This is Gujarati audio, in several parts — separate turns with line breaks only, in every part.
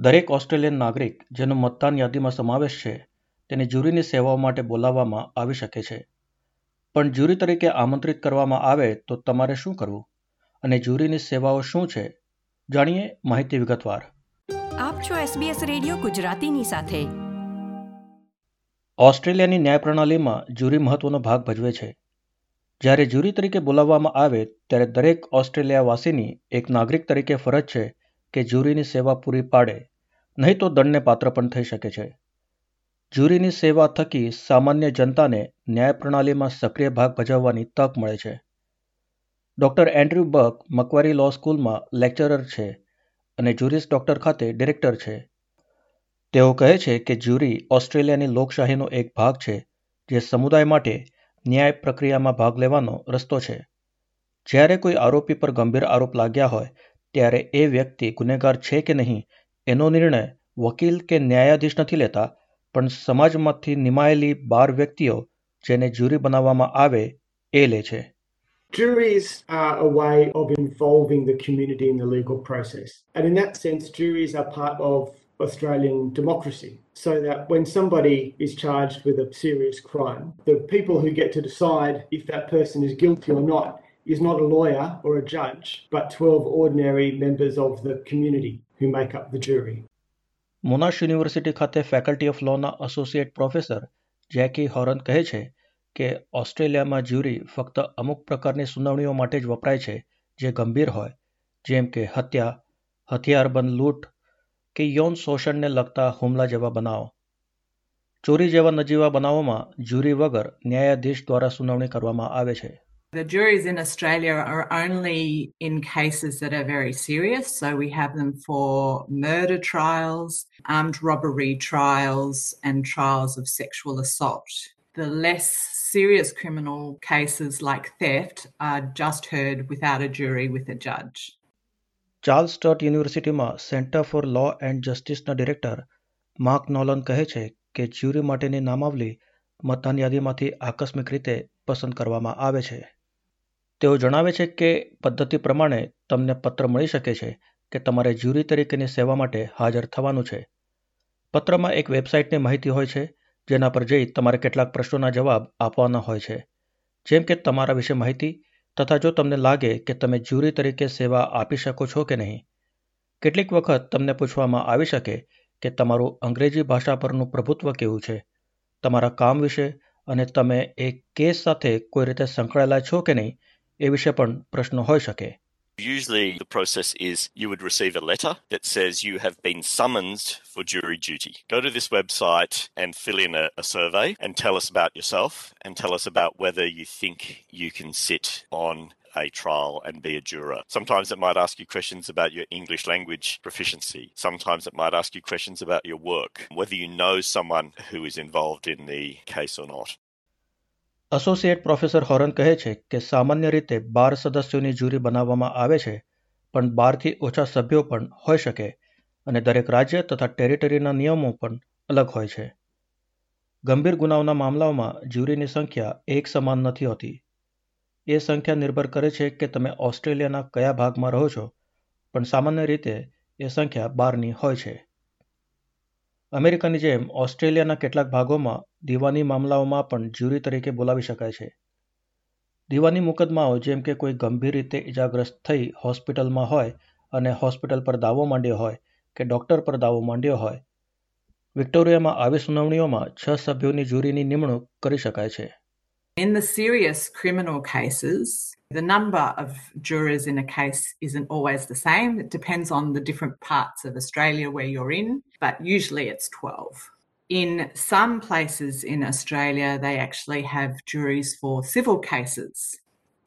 દરેક ઓસ્ટ્રેલિયન નાગરિક જેનો મતદાન યાદીમાં સમાવેશ છે તેને જ્યુરીની સેવાઓ માટે બોલાવવામાં આવી શકે છે. પણ જ્યુરી તરીકે આમંત્રિત કરવામાં આવે તો તમારે શું કરવું? અને જ્યુરીની સેવાઓ શું છે? જાણીએ માહિતી વિગતવાર.
આપ છો SBS રેડિયો ગુજરાતીની સાથે.
ઓસ્ટ્રેલિયાની ન્યાય પ્રણાલીમાં જ્યુરી મહત્વનો ભાગ ભજવે છે. જ્યારે જ્યુરી તરીકે બોલાવવામાં આવે ત્યારે દરેક ઓસ્ટ્રેલિયાવાસીની એક નાગરિક તરીકે ફરજ છે કે જ્યુરીની સેવા પૂરી પાડે, નહીં તો દંડને પાત્ર પણ થઈ શકે છે. જ્યુરીની સેવા થકી સામાન્ય જનતાને ન્યાય પ્રણાલીમાં સક્રિય ભાગ ભજવવાની તક મળે છે. Doctor Andrew Buck Macquarie law સ્કૂલમાં લેક્ચરર છે અને જ્યુરિસ ડૉક્ટર ખાતે ડિરેક્ટર છે. તેઓ કહે છે કે જ્યુરી ઓસ્ટ્રેલિયાની લોકશાહીનો એક ભાગ છે, જે સમુદાય માટે ન્યાય પ્રક્રિયામાં ભાગ લેવાનો રસ્તો છે. જ્યારે કોઈ આરોપી પર ગંભીર આરોપ લાગ્યા હોય ત્યારે એ વ્યક્તિ ગુનેગાર છે કે નહીં એનો નિર્ણય વકીલ કે ન્યાયાધીશ નથી લેતા પણ સમાજમાંથી નિમાયેલી બાર વ્યક્તિઓ જેને જ્યુરી બનાવવામાં આવે એ લે છે
Juries are a way of involving the community in the legal process. And in that sense, juries are part of Australian democracy. So that when somebody is charged with a serious crime, the people who get to decide if that person is guilty or not is not a lawyer or a judge, but 12 ordinary members of the community who make up the jury.
Monash university ખાતે ફેકલ્ટી ઓફ લોના એસોસિએટ પ્રોફેસર જેકી હોરન કહે છે કે ઓસ્ટ્રેલિયામાં જ્યુરી ફક્ત અમુક પ્રકારની સુનાવણીઓ માટે જ વપરાય છે જે ગંભીર હોય જેમ કે હત્યા હથિયારબંધ લૂંટ કે યૌન શોષણને લગતા હુમલા જેવા બનાવો ચોરી જેવા નજીવા બનાવોમાં જ્યુરી વગર ન્યાયાધીશ દ્વારા સુનાવણી કરવામાં આવે છે
The juries in Australia are only in cases that are very serious. So we have them for murder trials, armed robbery trials, and trials of sexual assault. The less serious criminal cases like theft are just heard without a jury with a judge.
Charles Sturt યુનિવર્સિટીમાં સેન્ટર ફોર લો એન્ડ જસ્ટિસના ડિરેક્ટર માર્ક નોલન કહે છે કે જ્યુરી માટેની નામાવલી મતદાન યાદીમાંથી આકસ્મિક રીતે પસંદ કરવામાં આવે છે તેઓ જણાવે છે કે પદ્ધતિ પ્રમાણે તમને પત્ર મળી શકે છે કે તમારે જ્યુરી તરીકેની સેવા માટે હાજર થવાનું છે. પત્રમાં એક વેબસાઇટની માહિતી હોય છે, જેના પર જઈ તમારે કેટલાક પ્રશ્નોના જવાબ આપવાના હોય છે. જેમ કે તમારા વિશે માહિતી તથા જો તમને લાગે કે તમે જ્યુરી તરીકે સેવા આપી શકો છો કે નહીં. કેટલીક વખત તમને પૂછવામાં આવી શકે કે તમારું અંગ્રેજી ભાષા પરનું પ્રભુત્વ કેવું છે? તમારા કામ વિશે અને તમે એક કેસ સાથે કોઈ રીતે સંકળાયેલા છો કે નહીં? એ વિશે પણ પ્રશ્નો હોઈ શકે
Usually, the process is you would receive a letter that says you have been summoned for jury duty. Go to this website and fill in a, a, survey and tell us about yourself and tell us about whether you think you can sit on a trial and be a juror. Sometimes it might ask you questions about your English language proficiency. Sometimes it might ask you questions about your work, whether you know someone who is involved in the case or not.
Associate professor Horan કહે છે કે સામાન્ય રીતે બાર સદસ્યોની જ્યુરી બનાવવામાં આવે છે, પણ બારથી ઓછા સભ્યો પણ હોઈ શકે અને દરેક રાજ્ય તથા ટેરિટરીના નિયમો પણ અલગ હોય છે. ગંભીર ગુનાઓના મામલાઓમાં જ્યુરીની સંખ્યા એક સમાન નથી હોતી. એ સંખ્યા નિર્ભર કરે છે કે તમે ઓસ્ટ્રેલિયાના કયા ભાગમાં રહો છો, પણ સામાન્ય રીતે એ સંખ્યા બારની હોય છે. અમેરિકાની જેમ ઓસ્ટ્રેલિયાના કેટલાક ભાગોમાં દીવાની મામલાઓમાં પણ જ્યુરી તરીકે બોલાવી શકાય છે. દીવાની મુકદમાઓ જેમ કે કોઈ ગંભીર રીતે ઇજાગ્રસ્ત થઈ હોસ્પિટલમાં હોય અને હોસ્પિટલ પર દાવો માંડ્યો હોય કે ડૉક્ટર પર દાવો માંડ્યો હોય, વિક્ટોરિયામાં આવી સુનાવણીઓમાં છ સભ્યોની જ્યુરીની નિમણૂક કરી શકાય છે.
In the serious criminal cases, the number of jurors in a case isn't always the same. It depends on the different parts of Australia where you're in, but usually it's 12. In some places in Australia, they actually have juries for civil cases,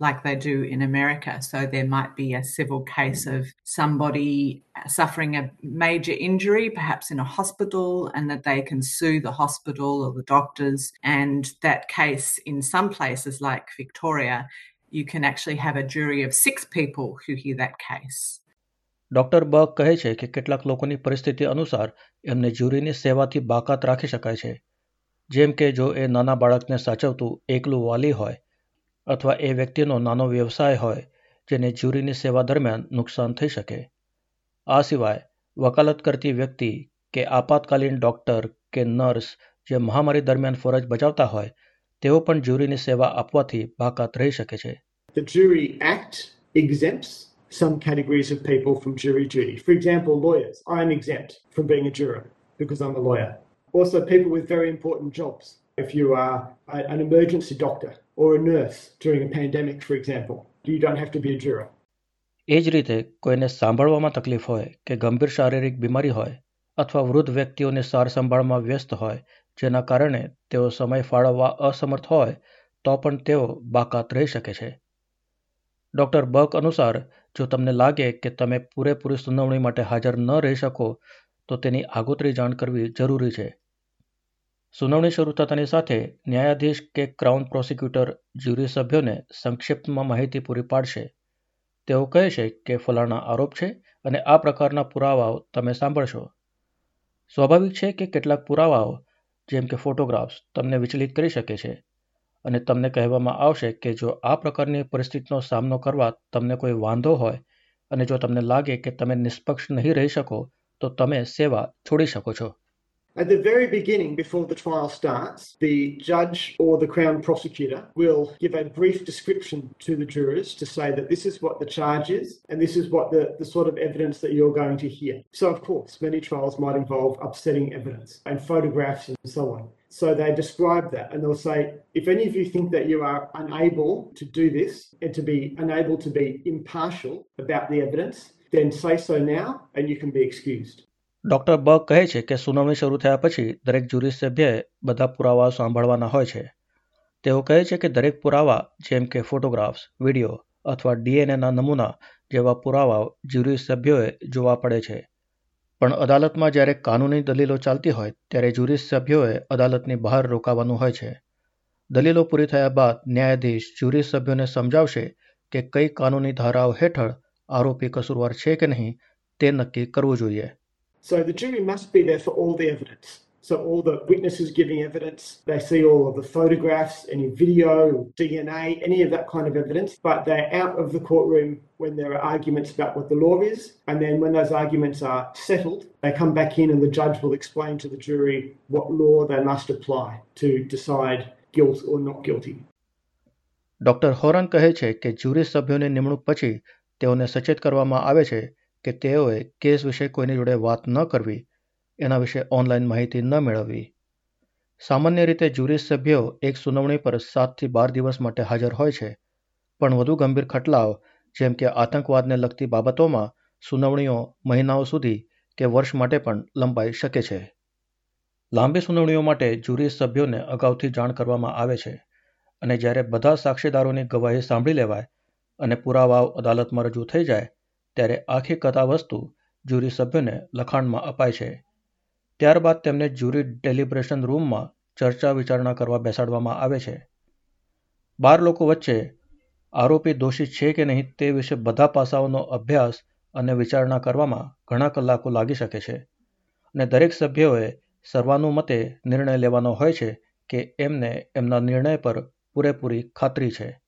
like they do in America. So there might be a civil case of somebody suffering a major injury, perhaps in a hospital, and that they can sue the hospital or the doctors. And that case, in some places like Victoria, you can actually have a jury of six people who hear that case.
Doctor Buck કહે છે કે કેટલાક લોકોની પરિસ્થિતિ અનુસાર એમને જ્યુરીની સેવાથી બાકાત રાખી શકાય છે જેમ કે જો એ નાના બાળકને સાચવતું એકલું વાલી હોય અથવા એ વ્યક્તિનો નાનો વ્યવસાય હોય જેને જ્યુરીની સેવા દરમિયાન નુકસાન થઈ શકે આ સિવાય વકાલત કરતી વ્યક્તિ કે આપાતકાલીન ડોક્ટર કે નર્સ જે મહામારી દરમિયાન ફરજ બજાવતા હોય તેઓ પણ જ્યુરીની સેવા આપવાથી બાકાત રહી શકે છે
The Jury Act exempts some categories of people from jury duty. For example, lawyers. I'm exempt from being a juror because I'm a lawyer. Also, people with very important jobs. If you are an emergency doctor or a nurse during a pandemic, for example, you don't have to be a juror.
એ જ રીતે કોઈને સાંભળવામાં તકલીફ હોય કે ગંભીર શારીરિક બીમારી હોય અથવા વૃદ્ધ વ્યક્તિઓને સાર સંભાળમાં વ્યસ્ત હોય જેના કારણે તેઓ સમય ફાળવવા અસમર્થ હોય તો પણ તેઓ બાકાત રહી શકે છે. ડૉક્ટર બક અનુસાર જો તમને લાગે કે તમે પૂરેપૂરી સુનાવણી માટે હાજર ન રહી શકો તો તેની આગોતરી જાણ કરવી જરૂરી છે. સુનાવણી શરૂ થતાની સાથે ન્યાયાધીશ કે ક્રાઉન પ્રોસિક્યુટર જ્યુરી સભ્યોને સંક્ષિપ્તમાં માહિતી પૂરી પાડશે. તેઓ કહે છે કે ફલાણા આરોપ છે અને આ પ્રકારના પુરાવાઓ તમે સાંભળશો. સ્વાભાવિક છે કે કેટલાક પુરાવાઓ, જેમ કે ફોટોગ્રાફ્સ, તમને વિચલિત કરી શકે છે અને તમને કહેવામાં આવશે કે જો આ પ્રકારની પરિસ્થિતિનો સામનો કરવા તમને કોઈ વાંધો હોય અને જો તમને લાગે કે તમે નિષ્પક્ષ નહીં રહી શકો, તો તમે સેવા છોડી શકો છો.
At the very beginning, before the trial starts, the judge or the Crown prosecutor will give a brief description to the jurors to say that this is what the charge is and this is what the, the sort of evidence that you're going to hear. So, of course, many trials might involve upsetting evidence and photographs and so on. So they describe that and they'll say, if any of you think that you are unable to do this and to be unable to be impartial about the evidence, then say so now and you can be excused.
Doctor Berg કહે છે કે સુનાવણી શરૂ થયા પછી દરેક જ્યુરી સભ્યએ બધા પુરાવા સાંભળવાના હોય છે. તેઓ કહે છે કે દરેક પુરાવા, જેમ કે ફોટોગ્રાફ્સ, વીડિયો અથવા ડીએનએના નમૂના જેવા પુરાવાઓ જ્યુરી સભ્યોએ જોવા પડે છે. પણ અદાલતમાં જ્યારે કાનૂની દલીલો ચાલતી હોય, ત્યારે જ્યુરી સભ્યોએ અદાલતની બહાર રોકાવાનું હોય છે. દલીલો પૂરી થયા બાદ ન્યાયાધીશ જ્યુરી સભ્યોને સમજાવશે કે કઈ કાનૂની ધારાઓ હેઠળ આરોપી કસૂરવાર છે કે નહીં તે નક્કી કરવું જોઈએ.
So the jury must be there for all the evidence. So all the witnesses giving evidence, they see all of the photographs, any video, DNA, any of that kind of evidence, but they're out of the courtroom when there are arguments about what the law is. And then when those arguments are settled, they come back in and the judge will explain to the jury what law they must apply to decide guilt or not guilty.
Doctor Horan કહે છે કે જ્યુરી સભ્યોની નિમણૂક પછી તેઓને સચેત કરવામાં આવે છે કે તેઓએ કેસ વિશે કોઈની જોડે વાત ન કરવી, એના વિશે ઓનલાઈન માહિતી ન મેળવવી. સામાન્ય રીતે જ્યુરી સભ્યો એક સુનાવણી પર સાતથી બાર દિવસ માટે હાજર હોય છે, પણ વધુ ગંભીર ખટલાઓ, જેમ કે આતંકવાદને લગતી બાબતોમાં સુનાવણીઓ મહિનાઓ સુધી કે વર્ષ માટે પણ લંબાઈ શકે છે. લાંબી સુનાવણીઓ માટે જ્યુરી સભ્યોને અગાઉથી જાણ કરવામાં આવે છે અને જ્યારે બધા સાક્ષીદારોની ગવાહી સાંભળી લેવાય અને પુરાવાઓ અદાલતમાં રજૂ થઈ જાય ત્યારે આખી કથા વસ્તુ જ્યુરી સભ્યોને લખાણમાં અપાય છે. ત્યારબાદ તેમને જ્યુરી ડેલિબ્રેશન રૂમમાં ચર્ચા વિચારણા કરવા બેસાડવામાં આવે છે. બાર લોકો વચ્ચે આરોપી દોષિત છે કે નહીં તે વિશે બધા પાસાઓનો અભ્યાસ અને વિચારણા કરવામાં ઘણા કલાકો લાગી શકે છે અને દરેક સભ્યોએ સર્વાનુમતે નિર્ણય લેવાનો હોય છે કે એમને એમના નિર્ણય પર પૂરેપૂરી ખાતરી છે.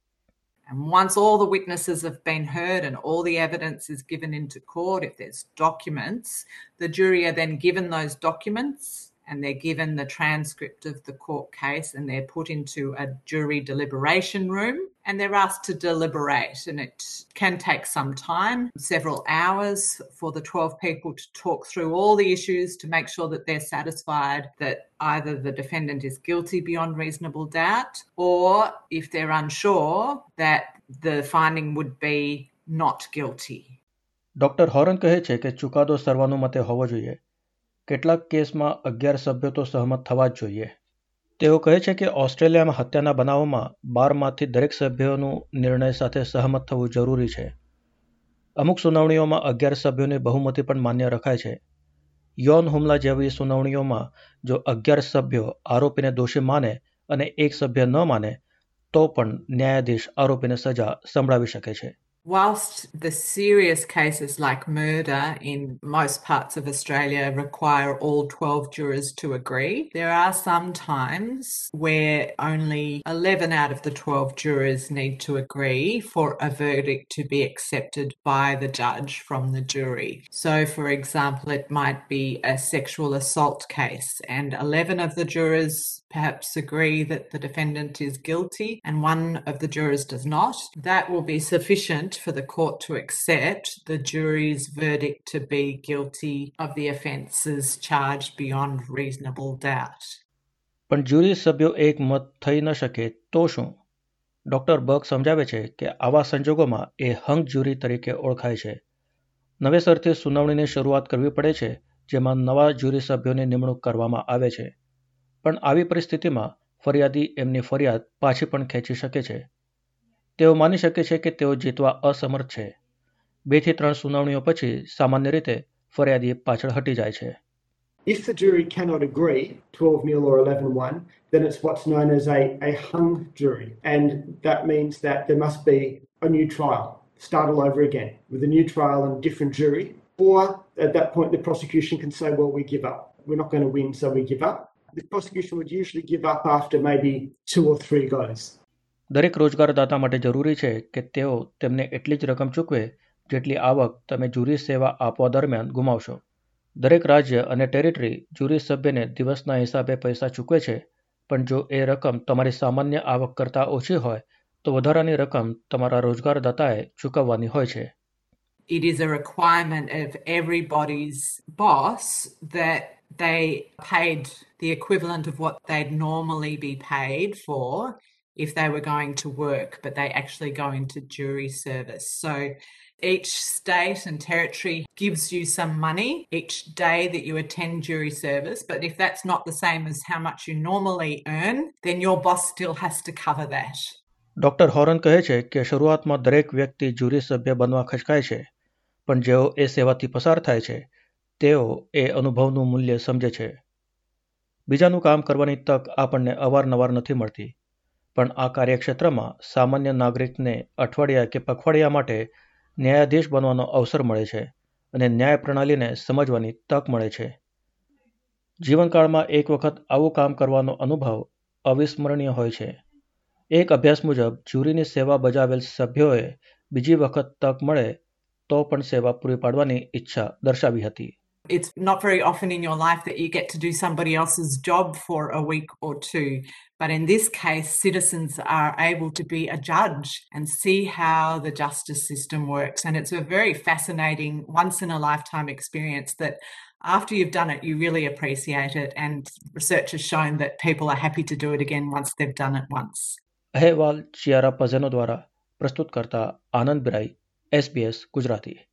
And once all the witnesses have been heard and all the evidence is given into court, if there's documents, the jury are then given those documents and they're given the transcript of the court case and they're put into a jury deliberation room and they're asked to deliberate. And it can take some time, several hours, for the 12 people to talk through all the issues to make sure that they're satisfied that either the defendant is guilty beyond reasonable doubt or if they're unsure that the finding would be not guilty.
Doctor Horan કહે છે કે ચુકાદો સર્વાનુમતે હોવો જોઈએ કેટલાક કેસમાં અગિયાર સભ્યો તો સહમત થવા જ જોઈએ. તેઓ કહે છે કે ઓસ્ટ્રેલિયામાં હત્યાના બનાવોમાં બારમાંથી દરેક સભ્યોનું નિર્ણય સાથે સહમત થવું જરૂરી છે. અમુક સુનાવણીઓમાં અગિયાર સભ્યોની બહુમતી પણ માન્ય રખાય છે. યૌન હુમલા જેવી સુનાવણીઓમાં જો અગિયાર સભ્યો આરોપીને દોષી માને અને એક સભ્ય ન માને, તો પણ ન્યાયાધીશ આરોપીને સજા સંભળાવી શકે છે.
Whilst the serious cases like murder in most parts of Australia require all 12 jurors to agree, there are some times where only 11 out of the 12 jurors need to agree for a verdict to be accepted by the judge from the jury. So, for example, it might be a sexual assault case, and 11 of the jurors perhaps agree that the defendant is guilty and one of the jurors does not. That will be sufficient for the court to accept the jury's verdict to be guilty of the offences charged beyond reasonable doubt.
પણ જ્યુરી સભ્યો એક મત થઈ ન શકે તો શું? ડોક્ટર બર્ગ સમજાવે છે કે આવા સંજોગોમાં એ હંગ જ્યુરી તરીકે ઓળખાય છે. નવેસરથી સુનાવણીની શરૂઆત કરવી પડે છે, જેમાં નવા જ્યુરી સભ્યોની નિમણૂક કરવામાં આવે છે. પણ આવી પરિસ્થિતિમાં ફરિયાદી એમની ફરિયાદ પાછી પણ ખેંચી શકે છે. તેઓ માની શકે છે કે તેઓ જીતવા અસમર્થ છે બેથી ત્રણ સુનાવણીઓ પછી સામાન્ય રીતે ફરિયાદી પાછળ હટી જાય છે
If the jury cannot agree 12 0 or 11 1, then it's what's known as a, a hung jury. And that means that there must be a new trial, start all over again with a new trial and different jury. Or at that point, the prosecution can say, well, we give up. We're not going to win, so we give up. The prosecution would usually give up after maybe two or three goes.
દરેક રોજગારદાતા માટે જરૂરી છે કે તેઓ તેમને એટલી જ રકમ ચૂકવે જેટલી આવક તમે જુરી સેવા આપવા દરમિયાન ગુમાવશો. દરેક રાજ્ય અને ટેરિટરી જુરી સભ્યને દિવસના હિસાબે પૈસા ચૂકવે છે, પણ જો એ રકમ તમારી સામાન્ય આવક કરતાં ઓછી હોય, તો વધારાની રકમ તમારા રોજગારદાતાએ ચૂકવવાની હોય છે.
It is a requirement of everybody's boss that they paid the equivalent of what they'd normally be paid for if they were going to work, but they actually go into jury service. So each state and territory gives you some money each day that you attend jury service. But if that's not the same as how much you normally earn, then your boss still has to cover that.
Doctor Horan કહે છે કે શરૂઆતમાં દરેક વ્યક્તિ જ્યુરી સભ્ય બનવા ખચકાય છે પણ જેઓ એ સેવાથી પસાર થાય છે તેઓ એ અનુભવનું મૂલ્ય સમજે છે બીજાનું કામ કરવાની તક આપણને અવારનવાર નથી મળતી પણ આ કાર્યક્ષેત્રમાં સામાન્ય નાગરિકને અઠવાડિયા કે પખવાડિયા માટે ન્યાયાધીશ બનવાનો અવસર મળે છે અને ન્યાય પ્રણાલીને સમજવાની તક મળે છે. જીવનકાળમાં એક વખત આવું કામ કરવાનો અનુભવ અવિસ્મરણીય હોય છે. એક અભ્યાસ મુજબ, જ્યુરીની સેવા બજાવેલ સભ્યોએ બીજી વખત તક મળે તો પણ સેવા પૂરી પાડવાની ઈચ્છા દર્શાવી હતી.
It's not very often in your life that you get to do somebody else's job for a week or two. But in this case, citizens are able to be a judge and see how the justice system works. And it's a very fascinating, once in a lifetime experience that after you've done it, you really appreciate it. And research has shown that people are happy to do it again once they've done it once.
अहवाल शियारा पजेनो द्वारा प्रस्तुत करता आनंद बिराई SBS बी गुजराती